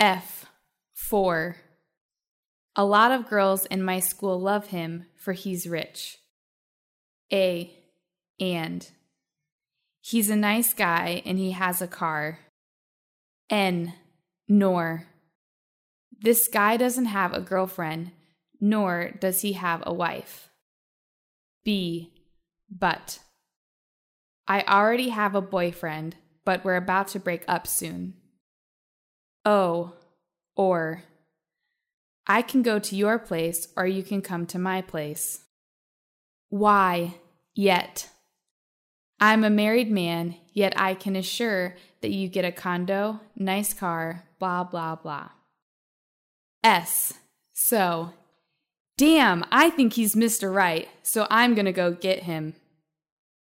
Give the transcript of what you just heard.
F. For. A lot of girls in my school love him for he's rich. A. And. He's a nice guy and he has a car. N. Nor. This guy doesn't have a girlfriend, nor does he have a wife. B. But. I already have a boyfriend, but we're about to break up soon. O. Or. I can go to your place or you can come to my place. Y, Yet. I'm a married man, yet I can assure that you get a condo, nice car, blah, blah, blah. S. So. Damn, I think he's Mr. Right, so I'm gonna go get him.